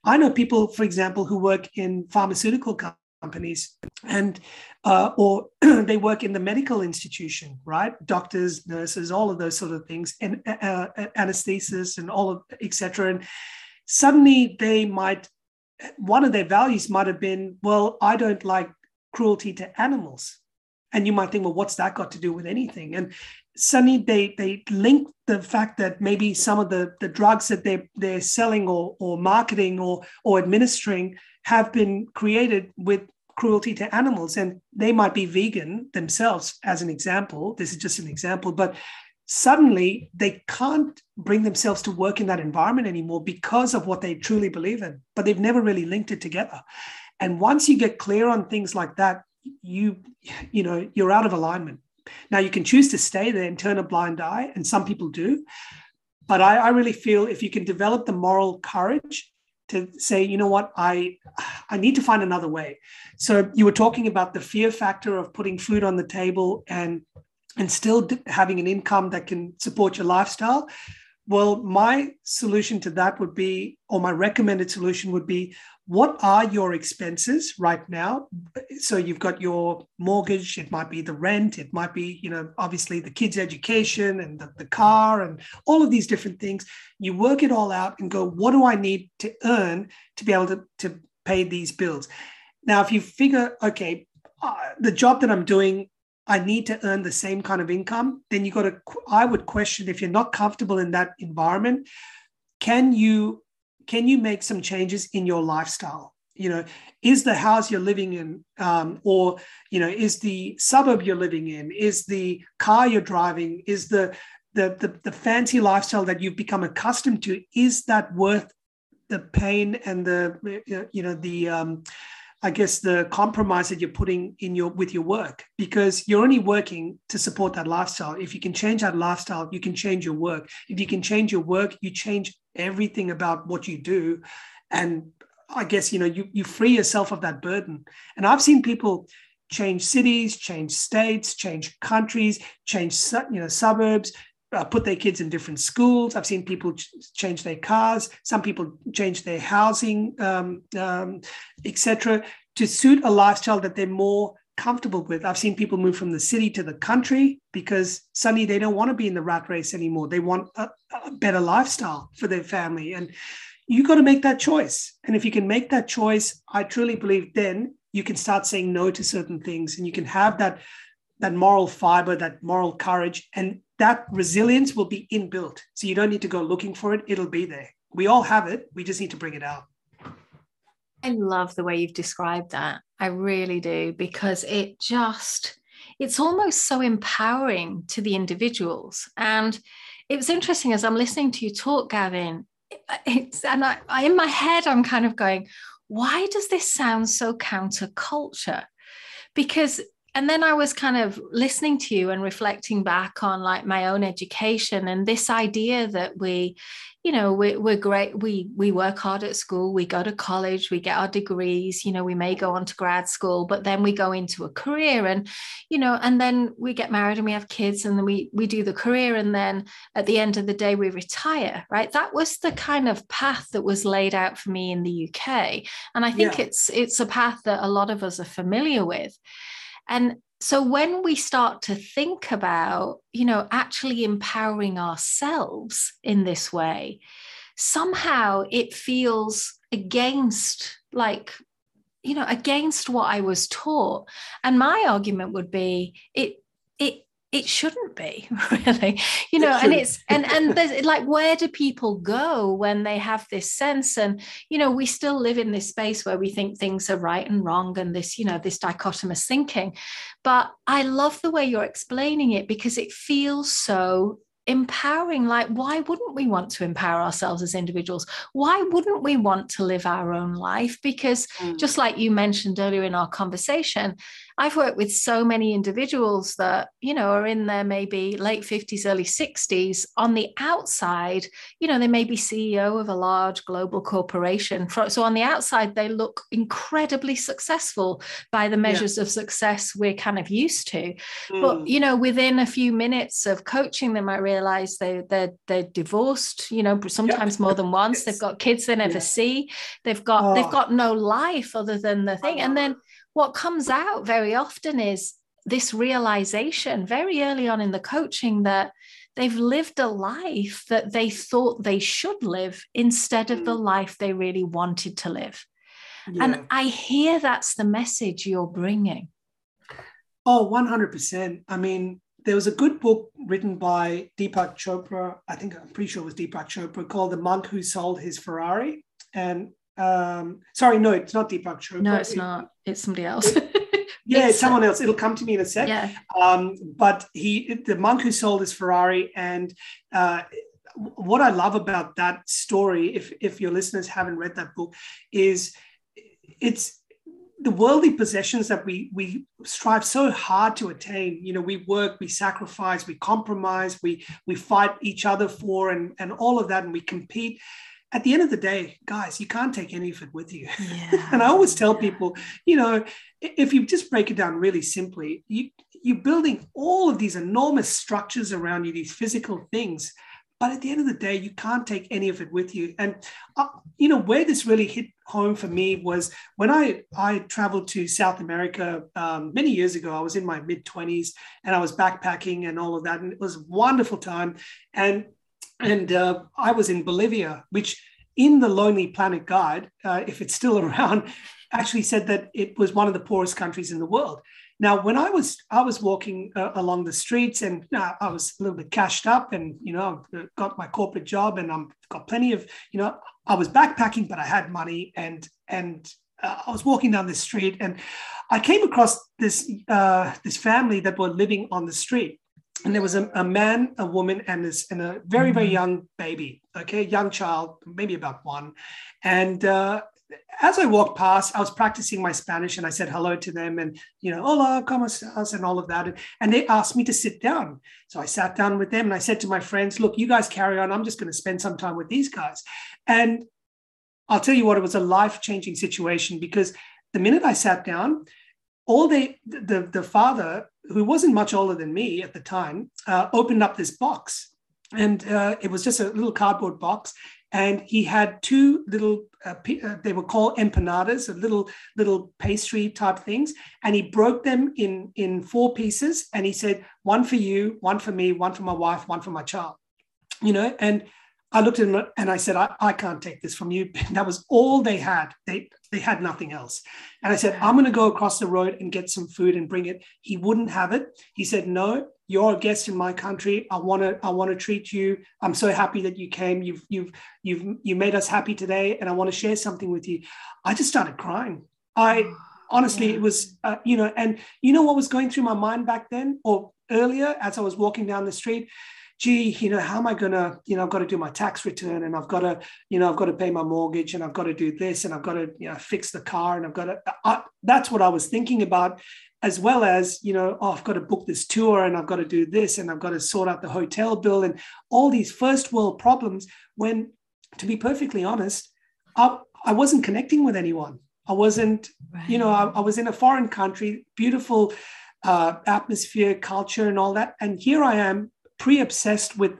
i know people for example who work in pharmaceutical companies and uh, or (clears throat) they work in the medical institution right? Doctors nurses all of those sort of things and uh, uh and all of etc and suddenly they might one of their values might have been well i don't like cruelty to animals. And you might think well what's that got to do with anything? And suddenly they they link the fact that maybe some of the, the drugs that they they're selling or or marketing or or administering have been created with cruelty to animals and they might be vegan themselves as an example this is just an example but suddenly they can't bring themselves to work in that environment anymore because of what they truly believe in but they've never really linked it together and once you get clear on things like that you you know you're out of alignment now, you can choose to stay there and turn a blind eye, and some people do. But I, I really feel if you can develop the moral courage to say, you know what, I I need to find another way. So you were talking about the fear factor of putting food on the table and and still having an income that can support your lifestyle. Well, my solution to that would be, or my recommended solution would be, what are your expenses right now? So you've got your mortgage it might be the rent it might be you know obviously the kids education and the, the, car and all of these different things. You work it all out and go what do i need to earn to be able to, to pay these bills? Now if you figure okay uh, the job that i'm doing i need to earn the same kind of income then you got to i would question if you're not comfortable in that environment can you can you make some changes in your lifestyle you know is the house you're living in um, or you know is the suburb you're living in is the car you're driving is the, the the the, fancy lifestyle that you've become accustomed to is that worth the pain and the you know the um, I guess the compromise that you're putting in your with your work because you're only working to support that lifestyle. If you can change that lifestyle, you can change your work. If you can change your work, you change everything about what you do. And I guess you know you you free yourself of that burden. And I've seen people change cities, change states, change countries, change you know suburbs, uh, put their kids in different schools. I've seen people ch- change their cars. Some people change their housing, um, um, etc., to suit a lifestyle that they're more comfortable with. I've seen people move from the city to the country because suddenly they don't want to be in the rat race anymore. They want a, a better lifestyle for their family. And you got to make that choice. And if you can make that choice, I truly believe then you can start saying no to certain things and you can have that that moral fiber, that moral courage, and that resilience will be inbuilt. So you don't need to go looking for it, it'll be there. We all have it, we just need to bring it out. I love the way you've described that. I really do, because it just, it's almost so empowering to the individuals. And it was interesting as I'm listening to you talk, Gavin. (laughs) It's and I, I in my head, I'm kind of going, why does this sound so counterculture? Because and then I was kind of listening to you and reflecting back on like my own education and this idea that we, you know, we, we're great. We we work hard at school. We go to college. We get our degrees. You know, we may go on to grad school, but then we go into a career, and you know, and then we get married and we have kids, and then we we do the career, and then at the end of the day we retire. Right? That was the kind of path that was laid out for me in the UK, and I think yeah. it's it's a path that a lot of us are familiar with. And so when we start to think about, you know, actually empowering ourselves in this way, somehow it feels against like you know against what i was taught. And my argument would be it it it shouldn't be (laughs) really you know and it's (laughs) and and there's like where do people go when they have this sense? And you know we still live in this space where we think things are right and wrong and this you know this dichotomous thinking. But i love the way you're explaining it because it feels so empowering. Like why wouldn't we want to empower ourselves as individuals? Why wouldn't we want to live our own life? Because mm. just like you mentioned earlier in our conversation I've worked with so many individuals that, you know, are in their maybe late 50s, early 60s. On the outside, you know, they may be CEO of a large global corporation. So on the outside, they look incredibly successful by the measures yeah. of success we're kind of used to. Mm. But, you know, within a few minutes of coaching them, I realized they, they're, they're divorced, you know, sometimes yep. more than once. Yes. They've got kids they never yeah. see. They've got, oh. they've got no life other than the thing. And then what comes out very often is this realization very early on in the coaching that they've lived a life that they thought they should live instead of the mm. life they really wanted to live. Yeah. And I hear that's the message you're bringing. Oh, 100%. I mean, there was a good book written by Deepak Chopra. I think I'm pretty sure it was Deepak Chopra called The Monk Who Sold His Ferrari. And um, sorry, no, it's not Deepak Chopra. No, it's not. It's somebody else. (laughs) yeah, it's someone else. It'll come to me in a sec. Yeah. Um, but he, the monk who sold his Ferrari, and uh, what I love about that story, if if your listeners haven't read that book, is it's the worldly possessions that we we strive so hard to attain you know we work we sacrifice we compromise we we fight each other for and and all of that and we compete at the end of the day, guys, you can't take any of it with you. Yeah. (laughs) and I always tell people, you know, if you just break it down really simply, you, you're building all of these enormous structures around you, these physical things. But at the end of the day, you can't take any of it with you. And, uh, you know, where this really hit home for me was when I, I traveled to South America um, many years ago. I was in my mid 20s and I was backpacking and all of that. And it was a wonderful time. And and uh, I was in Bolivia, which in the Lonely Planet Guide, uh, if it's still (laughs) around, actually said that it was one of the poorest countries in the world. Now, when I was I was walking uh, along the streets and uh, I was a little bit cashed up, and you know, got my corporate job, and I've got plenty of you know, I was backpacking, but I had money, and and uh, I was walking down the street, and I came across this uh, this family that were living on the street, and there was a, a man, a woman, and this and a very very mm-hmm. young baby. Okay, young child, maybe about one, and. Uh, as I walked past, I was practicing my Spanish and I said hello to them and, you know, hola, ¿cómo estás? And all of that. And, and they asked me to sit down. So I sat down with them and I said to my friends, look, you guys carry on. I'm just going to spend some time with these guys. And I'll tell you what, it was a life changing situation because the minute I sat down, all they, the, the father who wasn't much older than me at the time, uh, opened up this box. And uh, it was just a little cardboard box. And he had two little, uh, uh they were called empanadas, a little little pastry type things. And he broke them in, in four pieces. And he said, one for you, one for me, one for my wife, one for my child. You know, and I looked at him and I said, I, I can't take this from you. (laughs) And that was all they had. They they had nothing else. And I said, I'm going to go across the road and get some food and bring it. He wouldn't have it. He said, No, you're a guest in my country. I want to I want to treat you. I'm so happy that you came. You've you've you've you made us happy today, and I want to share something with you. I just started crying. I honestly, yeah. it was uh, you know, and you know what was going through my mind back then or earlier as I was walking down the street gee, you know, how am I going to, you know, I've got to do my tax return and I've got to, you know, I've got to pay my mortgage and I've got to do this and I've got to, you know, fix the car and I've got to, I, that's what I was thinking about, as well as, you know, oh, I've got to book this tour and I've got to do this and I've got to sort out the hotel bill and all these first world problems when, to be perfectly honest, I, I wasn't connecting with anyone. I wasn't, right. you know, I, I was in a foreign country, beautiful uh, atmosphere, culture, and all that. And here I am pre-obsessed with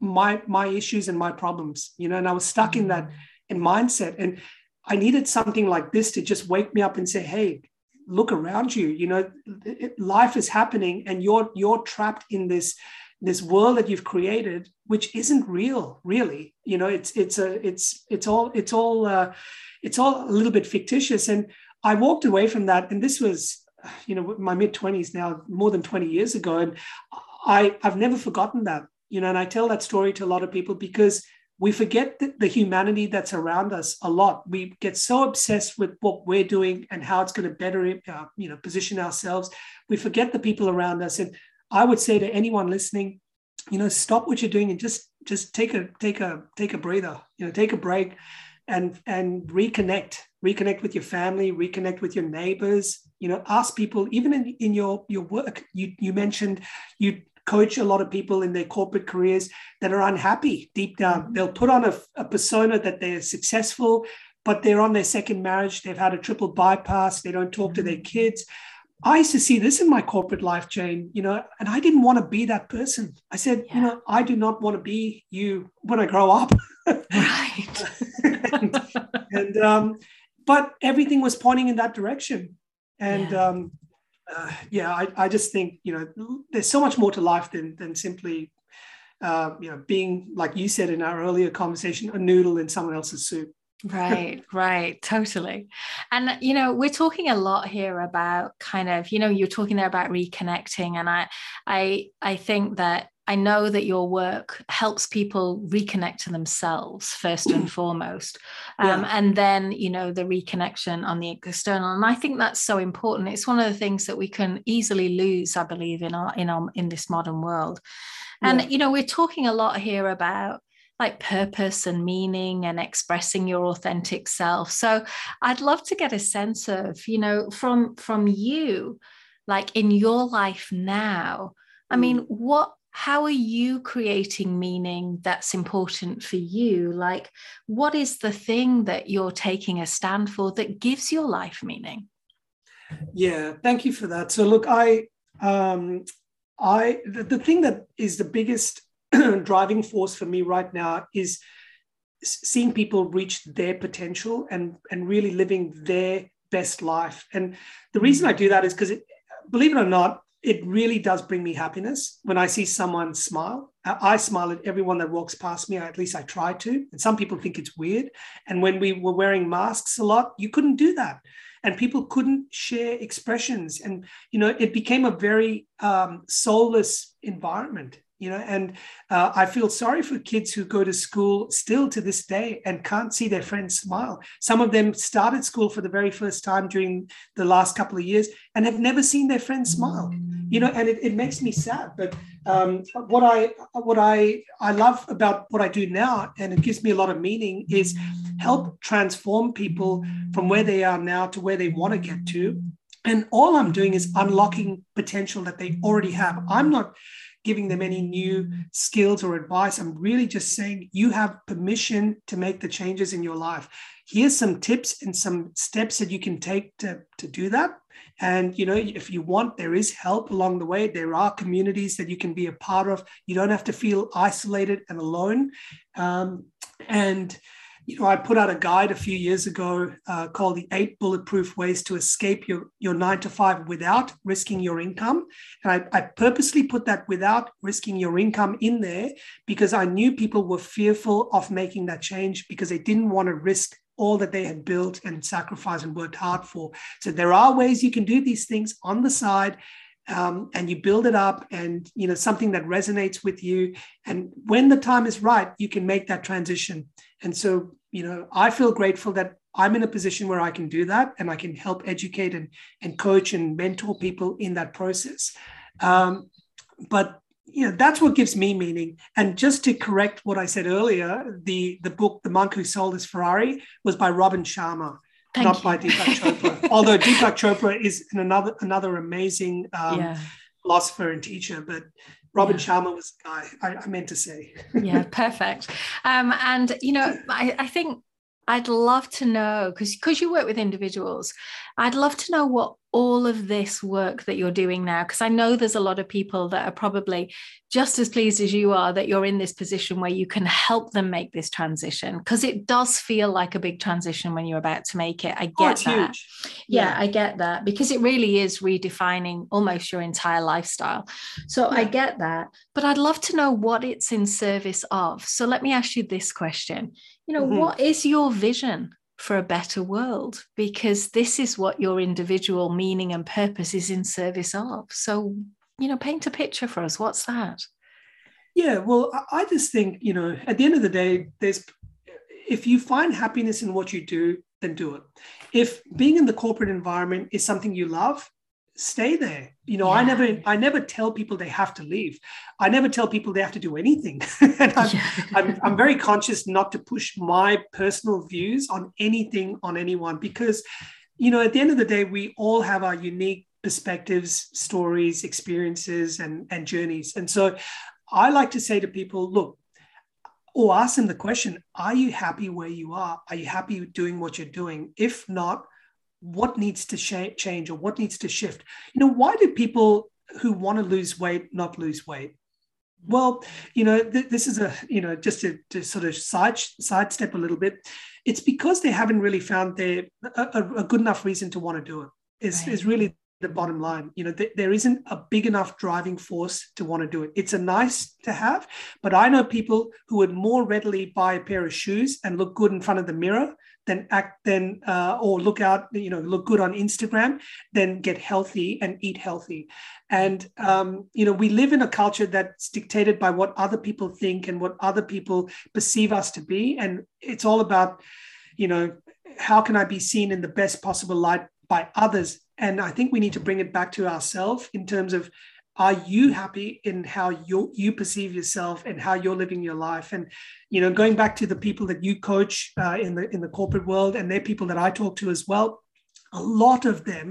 my my issues and my problems you know and i was stuck in that in mindset. And i needed something like this to just wake me up and say hey look around you. You know life is happening and you're you're trapped in this this world that you've created which isn't real really. You know it's it's a it's it's all it's all uh, it's all a little bit fictitious. And i walked away from that. And this was you know my mid 20s now more than 20 years ago. And I, I've never forgotten that, you know, and I tell that story to a lot of people because we forget the, the humanity that's around us a lot. We get so obsessed with what we're doing and how it's going to better, uh, you know, position ourselves. We forget the people around us. And I would say to anyone listening, you know, stop what you're doing and just just take a take a take a breather. You know, take a break and and reconnect reconnect with your family reconnect with your neighbors you know ask people even in, in your your work you you mentioned you coach a lot of people in their corporate careers that are unhappy deep down. Mm-hmm. They'll put on a, a persona that they're successful, but they're on their second marriage. They've had a triple bypass. They don't talk to their mm-hmm. kids. I used to see this in my corporate life, Jane, you know, and I didn't want to be that person. I said, yeah. you know, I do not want to be you when I grow up. right. and, (laughs) and um, but everything was pointing in that direction. And yeah. um, uh, yeah, I, I just think you know there's so much more to life than than simply uh, you know being like you said in our earlier conversation a noodle in someone else's soup. right (laughs) right totally and you know we're talking a lot here about kind of you know you're talking there about reconnecting and i i i think that I know that your work helps people reconnect to themselves first and foremost. Um, yeah. And then, you know, the reconnection on the external. And I think that's so important. It's one of the things that we can easily lose, I believe, in our in our in this modern world. And, yeah. you know, we're talking a lot here about like purpose and meaning and expressing your authentic self. So I'd love to get a sense of, you know, from from you, like in your life now. I mean, mm. what how are you creating meaning that's important for you? Like what is the thing that you're taking a stand for that gives your life meaning? Yeah thank you for that. So look i um i the, the thing that is the biggest (clears throat) driving force for me right now is seeing people reach their potential and and really living their best life. And the reason i do that is because believe it or not it really does bring me happiness when I see someone smile. I smile at everyone that walks past me, at least I try to. And some people think it's weird. And when we were wearing masks a lot, you couldn't do that. And people couldn't share expressions. And, you know, it became a very um, soulless environment you know and uh, i feel sorry for kids who go to school still to this day and can't see their friends smile. Some of them started school for the very first time during the last couple of years and have never seen their friends smile. You know and it, it makes me sad but um, what i what i i love about what i do now and it gives me a lot of meaning is help transform people from where they are now to where they want to get to. And all i'm doing is unlocking potential that they already have. I'm not giving them any new skills or advice. I'm really just saying you have permission to make the changes in your life. Here's some tips and some steps that you can take to, to do that. And you know, if you want, there is help along the way. There are communities that you can be a part of. You don't have to feel isolated and alone. Um, and you know, I put out a guide a few years ago uh, called the eight bulletproof ways to escape your, your nine to five without risking your income. And I, I purposely put that without risking your income in there because I knew people were fearful of making that change because they didn't want to risk all that they had built and sacrificed and worked hard for. So there are ways you can do these things on the side um, and you build it up and you know something that resonates with you and when the time is right you can make that transition and so you know i feel grateful that i'm in a position where i can do that and i can help educate and, and coach and mentor people in that process um, but you know that's what gives me meaning and just to correct what i said earlier the the book the monk who sold his ferrari was by robin sharma Thank not you. by Deepak Chopra. (laughs) Although Deepak Chopra is another another amazing um, yeah. philosopher and teacher, but Robin. Sharma was the guy I, I meant to say. yeah, (laughs) perfect. Um, and you know, I, I think I'd love to know because because you work with individuals, I'd love to know what all of this work that you're doing now because I know there's a lot of people that are probably just as pleased as you are that you're in this position where you can help them make this transition because it does feel like a big transition when you're about to make it. I oh, get oh, that. Yeah, yeah, I get that because it really is redefining almost your entire lifestyle. So yeah. I get that, but I'd love to know what it's in service of. So let me ask you this question. You know, mm-hmm. what is your vision for a better world because this is what your individual meaning and purpose is in service of. So, you know, paint a picture for us. What's that? Yeah, well, I just think, you know, at the end of the day, there's if you find happiness in what you do, then do it. If being in the corporate environment is something you love, stay there you know yeah. i never i never tell people they have to leave i never tell people they have to do anything (laughs) and I'm, yeah. I'm, I'm very conscious not to push my personal views on anything on anyone because you know at the end of the day we all have our unique perspectives stories experiences and and journeys and so i like to say to people look or ask them the question are you happy where you are? Are you happy doing what you're doing? If not what needs to sh- change or what needs to shift? You know why do people who want to lose weight not lose weight? Well you know th- this is a you know just to, to sort of side sidestep a little bit. It's because they haven't really found their a, a good enough reason to want to do it. Is, right. is really the bottom line. You know th- there isn't a big enough driving force to want to do it. It's a nice to have but i know people who would more readily buy a pair of shoes and look good in front of the mirror than act then uh, or look out you know look good on instagram then get healthy and eat healthy. And um, you know we live in a culture that's dictated by what other people think and what other people perceive us to be. And it's all about you know how can i be seen in the best possible light by others. And i think we need to bring it back to ourselves in terms of are you happy in how you you perceive yourself and how you're living your life? And you know going back to the people that you coach uh, in the in the corporate world and they're people that i talk to as well a lot of them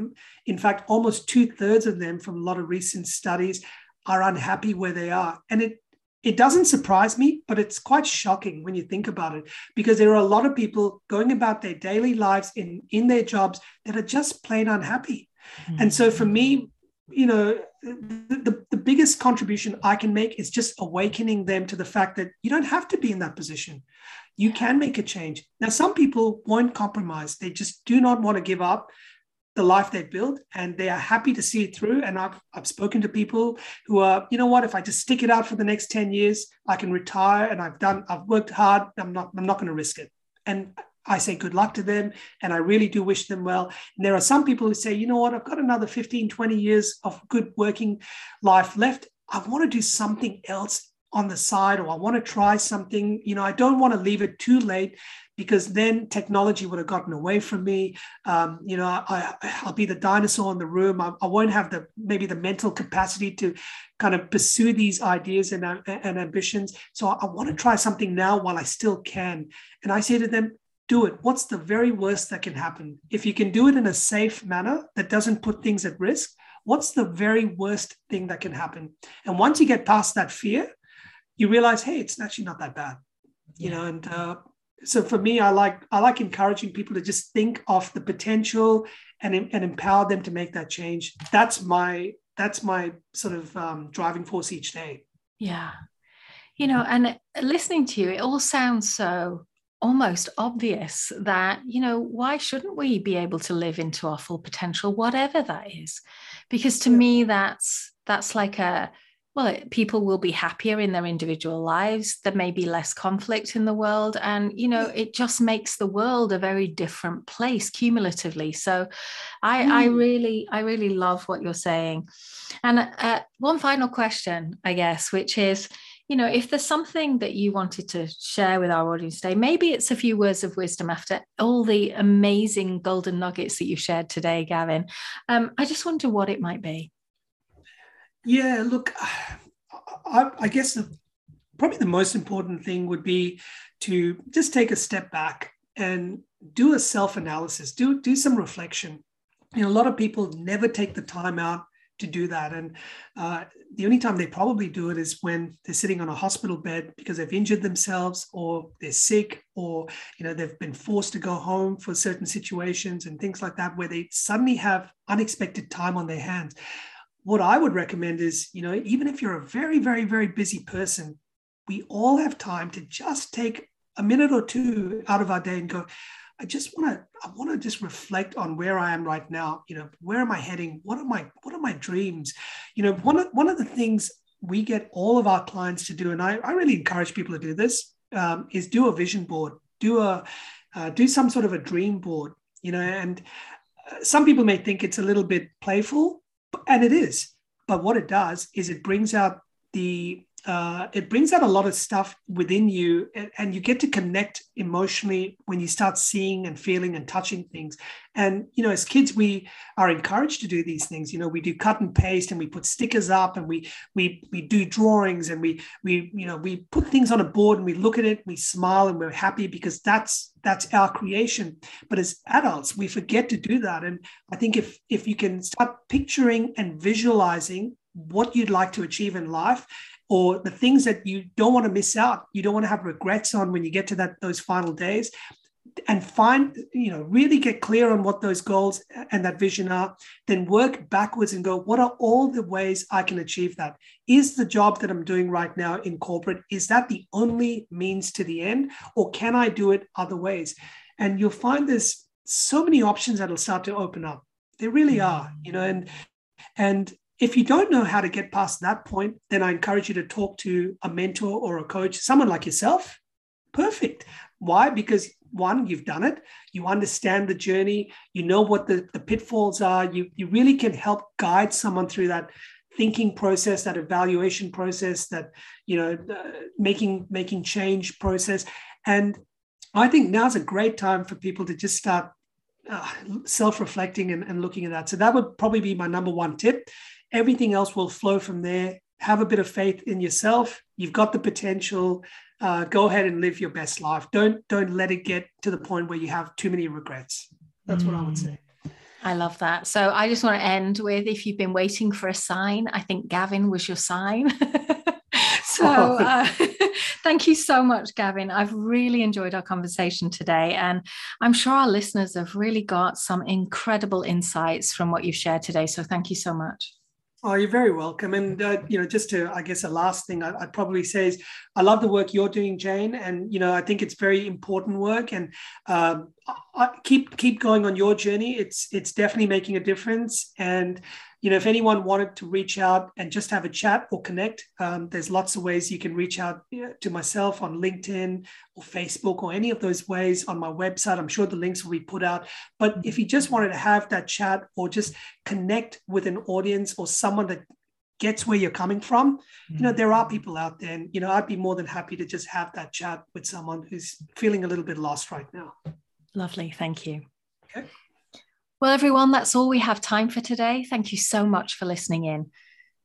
in fact almost two-thirds of them from a lot of recent studies are unhappy where they are. And it it doesn't surprise me but it's quite shocking when you think about it because there are a lot of people going about their daily lives in in their jobs that are just plain unhappy. Mm-hmm. and so for me you know the, the, the, biggest contribution i can make is just awakening them to the fact that you don't have to be in that position. You can make a change. Now some people won't compromise. They just do not want to give up the life they've built and they are happy to see it through and I've, I've spoken to people who are you know what if i just stick it out for the next 10 years i can retire and i've done i've worked hard i'm not i'm not going to risk it and I say good luck to them and I really do wish them well. And there are some people who say, you know what, I've got another 15, 20 years of good working life left. I want to do something else on the side or I want to try something. You know, I don't want to leave it too late because then technology would have gotten away from me. Um, you know, I, will be the dinosaur in the room. I, I, won't have the maybe the mental capacity to kind of pursue these ideas and, and ambitions. So I, I want to try something now while I still can. And I say to them, do it. What's the very worst that can happen? If you can do it in a safe manner that doesn't put things at risk, what's the very worst thing that can happen? And once you get past that fear, you realize, hey, it's actually not that bad, you know. And uh, so for me, I like I like encouraging people to just think of the potential and and empower them to make that change. That's my that's my sort of um, driving force each day. Yeah, you know, and listening to you, it all sounds so almost obvious that, you know, why shouldn't we be able to live into our full potential, whatever that is? Because to me, that's that's like a well, people will be happier in their individual lives. There may be less conflict in the world. And, you know, it just makes the world a very different place cumulatively. So I, mm. I really, I really love what you're saying. And uh, one final question, I guess, which is, you know, if there's something that you wanted to share with our audience today, maybe it's a few words of wisdom after all the amazing golden nuggets that you've shared today, Gavin. Um, I just wonder what it might be. Yeah, look, (sighs) I, I guess the, probably the most important thing would be to just take a step back and do a self analysis, do, do some reflection. You know, a lot of people never take the time out to do that. And uh, the only time they probably do it is when they're sitting on a hospital bed because they've injured themselves or they're sick or you know they've been forced to go home for certain situations and things like that where they suddenly have unexpected time on their hands what I would recommend is, you know, even if you're a very, very, very busy person, we all have time to just take a minute or two out of our day and go, I just want to, I want to just reflect on where I am right now. You know, where am I heading? What are my, what are my dreams? You know, one of, one of the things we get all of our clients to do, and I, I really encourage people to do this, um, is do a vision board, do a, uh, do some sort of a dream board, you know, and uh, some people may think it's a little bit playful, and it is. But what it does is it brings out the uh, it brings out a lot of stuff within you and, and, you get to connect emotionally when you start seeing and feeling and touching things. And you know as kids we are encouraged to do these things. You know we do cut and paste and we put stickers up and we we we do drawings and we we you know we put things on a board and we look at it we smile and we're happy because that's that's our creation. But as adults we forget to do that. And i think if if you can start picturing and visualizing what you'd like to achieve in life or the things that you don't want to miss out you don't want to have regrets on when you get to that those final days and find you know really get clear on what those goals and that vision are then work backwards and go what are all the ways i can achieve that? Is the job that i'm doing right now in corporate is that the only means to the end or can i do it other ways? And you'll find there's so many options that'll start to open up. There really mm. are you know and and if you don't know how to get past that point, then I encourage you to talk to a mentor or a coach, someone like yourself. Perfect. Why? Because one, you've done it, you understand the journey, you know what the, the pitfalls are, you, you really can help guide someone through that thinking process that evaluation process that you know uh, making making change process and i think now's a great time for people to just start uh, self-reflecting and, and looking at that so that would probably be my number one tip everything else will flow from there. Have a bit of faith in yourself. You've got the potential. Uh, go ahead and live your best life. Don't don't let it get to the point where you have too many regrets. That's mm. what I would say. I love that. So I just want to end with if you've been waiting for a sign, I think Gavin was your sign. (laughs) so uh, (laughs) thank you so much, Gavin. I've really enjoyed our conversation today. And I'm sure our listeners have really got some incredible insights from what you've shared today. So thank you so much. Oh, you're very welcome. And, uh, you know, just to, I guess, a last thing I, would probably say is I love the work you're doing, Jane. And, you know, I think it's very important work and um, I, keep, keep going on your journey. It's, it's definitely making a difference. And, you know, if anyone wanted to reach out and just have a chat or connect, um, there's lots of ways you can reach out to myself on LinkedIn or Facebook or any of those ways on my website. I'm sure the links will be put out. But if you just wanted to have that chat or just connect with an audience or someone that gets where you're coming from, you know, there are people out there. And, you know, I'd be more than happy to just have that chat with someone who's feeling a little bit lost right now. Lovely. Thank you. Okay. Well, everyone, that's all we have time for today. Thank you so much for listening in.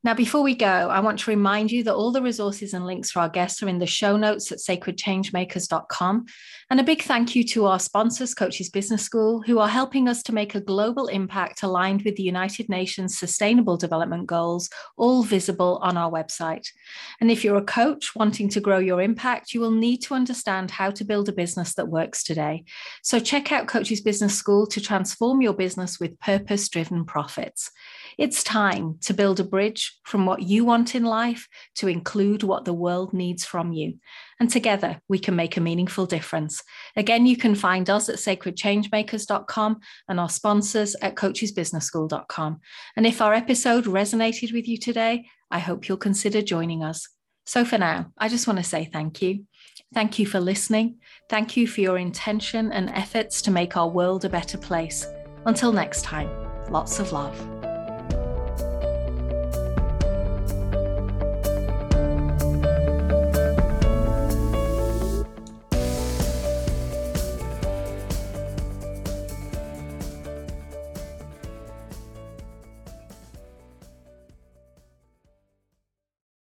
Now, before we go, I want to remind you that all the resources and links for our guests are in the show notes at sacredchangemakers.com. And a big thank you to our sponsors, Coaches Business School, who are helping us to make a global impact aligned with the United Nations Sustainable Development Goals, all visible on our website. And if you're a coach wanting to grow your impact, you will need to understand how to build a business that works today. So check out Coaches Business School to transform your business with purpose driven profits. It's time to build a bridge from what you want in life to include what the world needs from you. And together we can make a meaningful difference. Again, you can find us at sacredchangemakers.com and our sponsors at coachesbusinessschool.com. And if our episode resonated with you today, I hope you'll consider joining us. So for now, I just want to say thank you. Thank you for listening. Thank you for your intention and efforts to make our world a better place. Until next time, lots of love.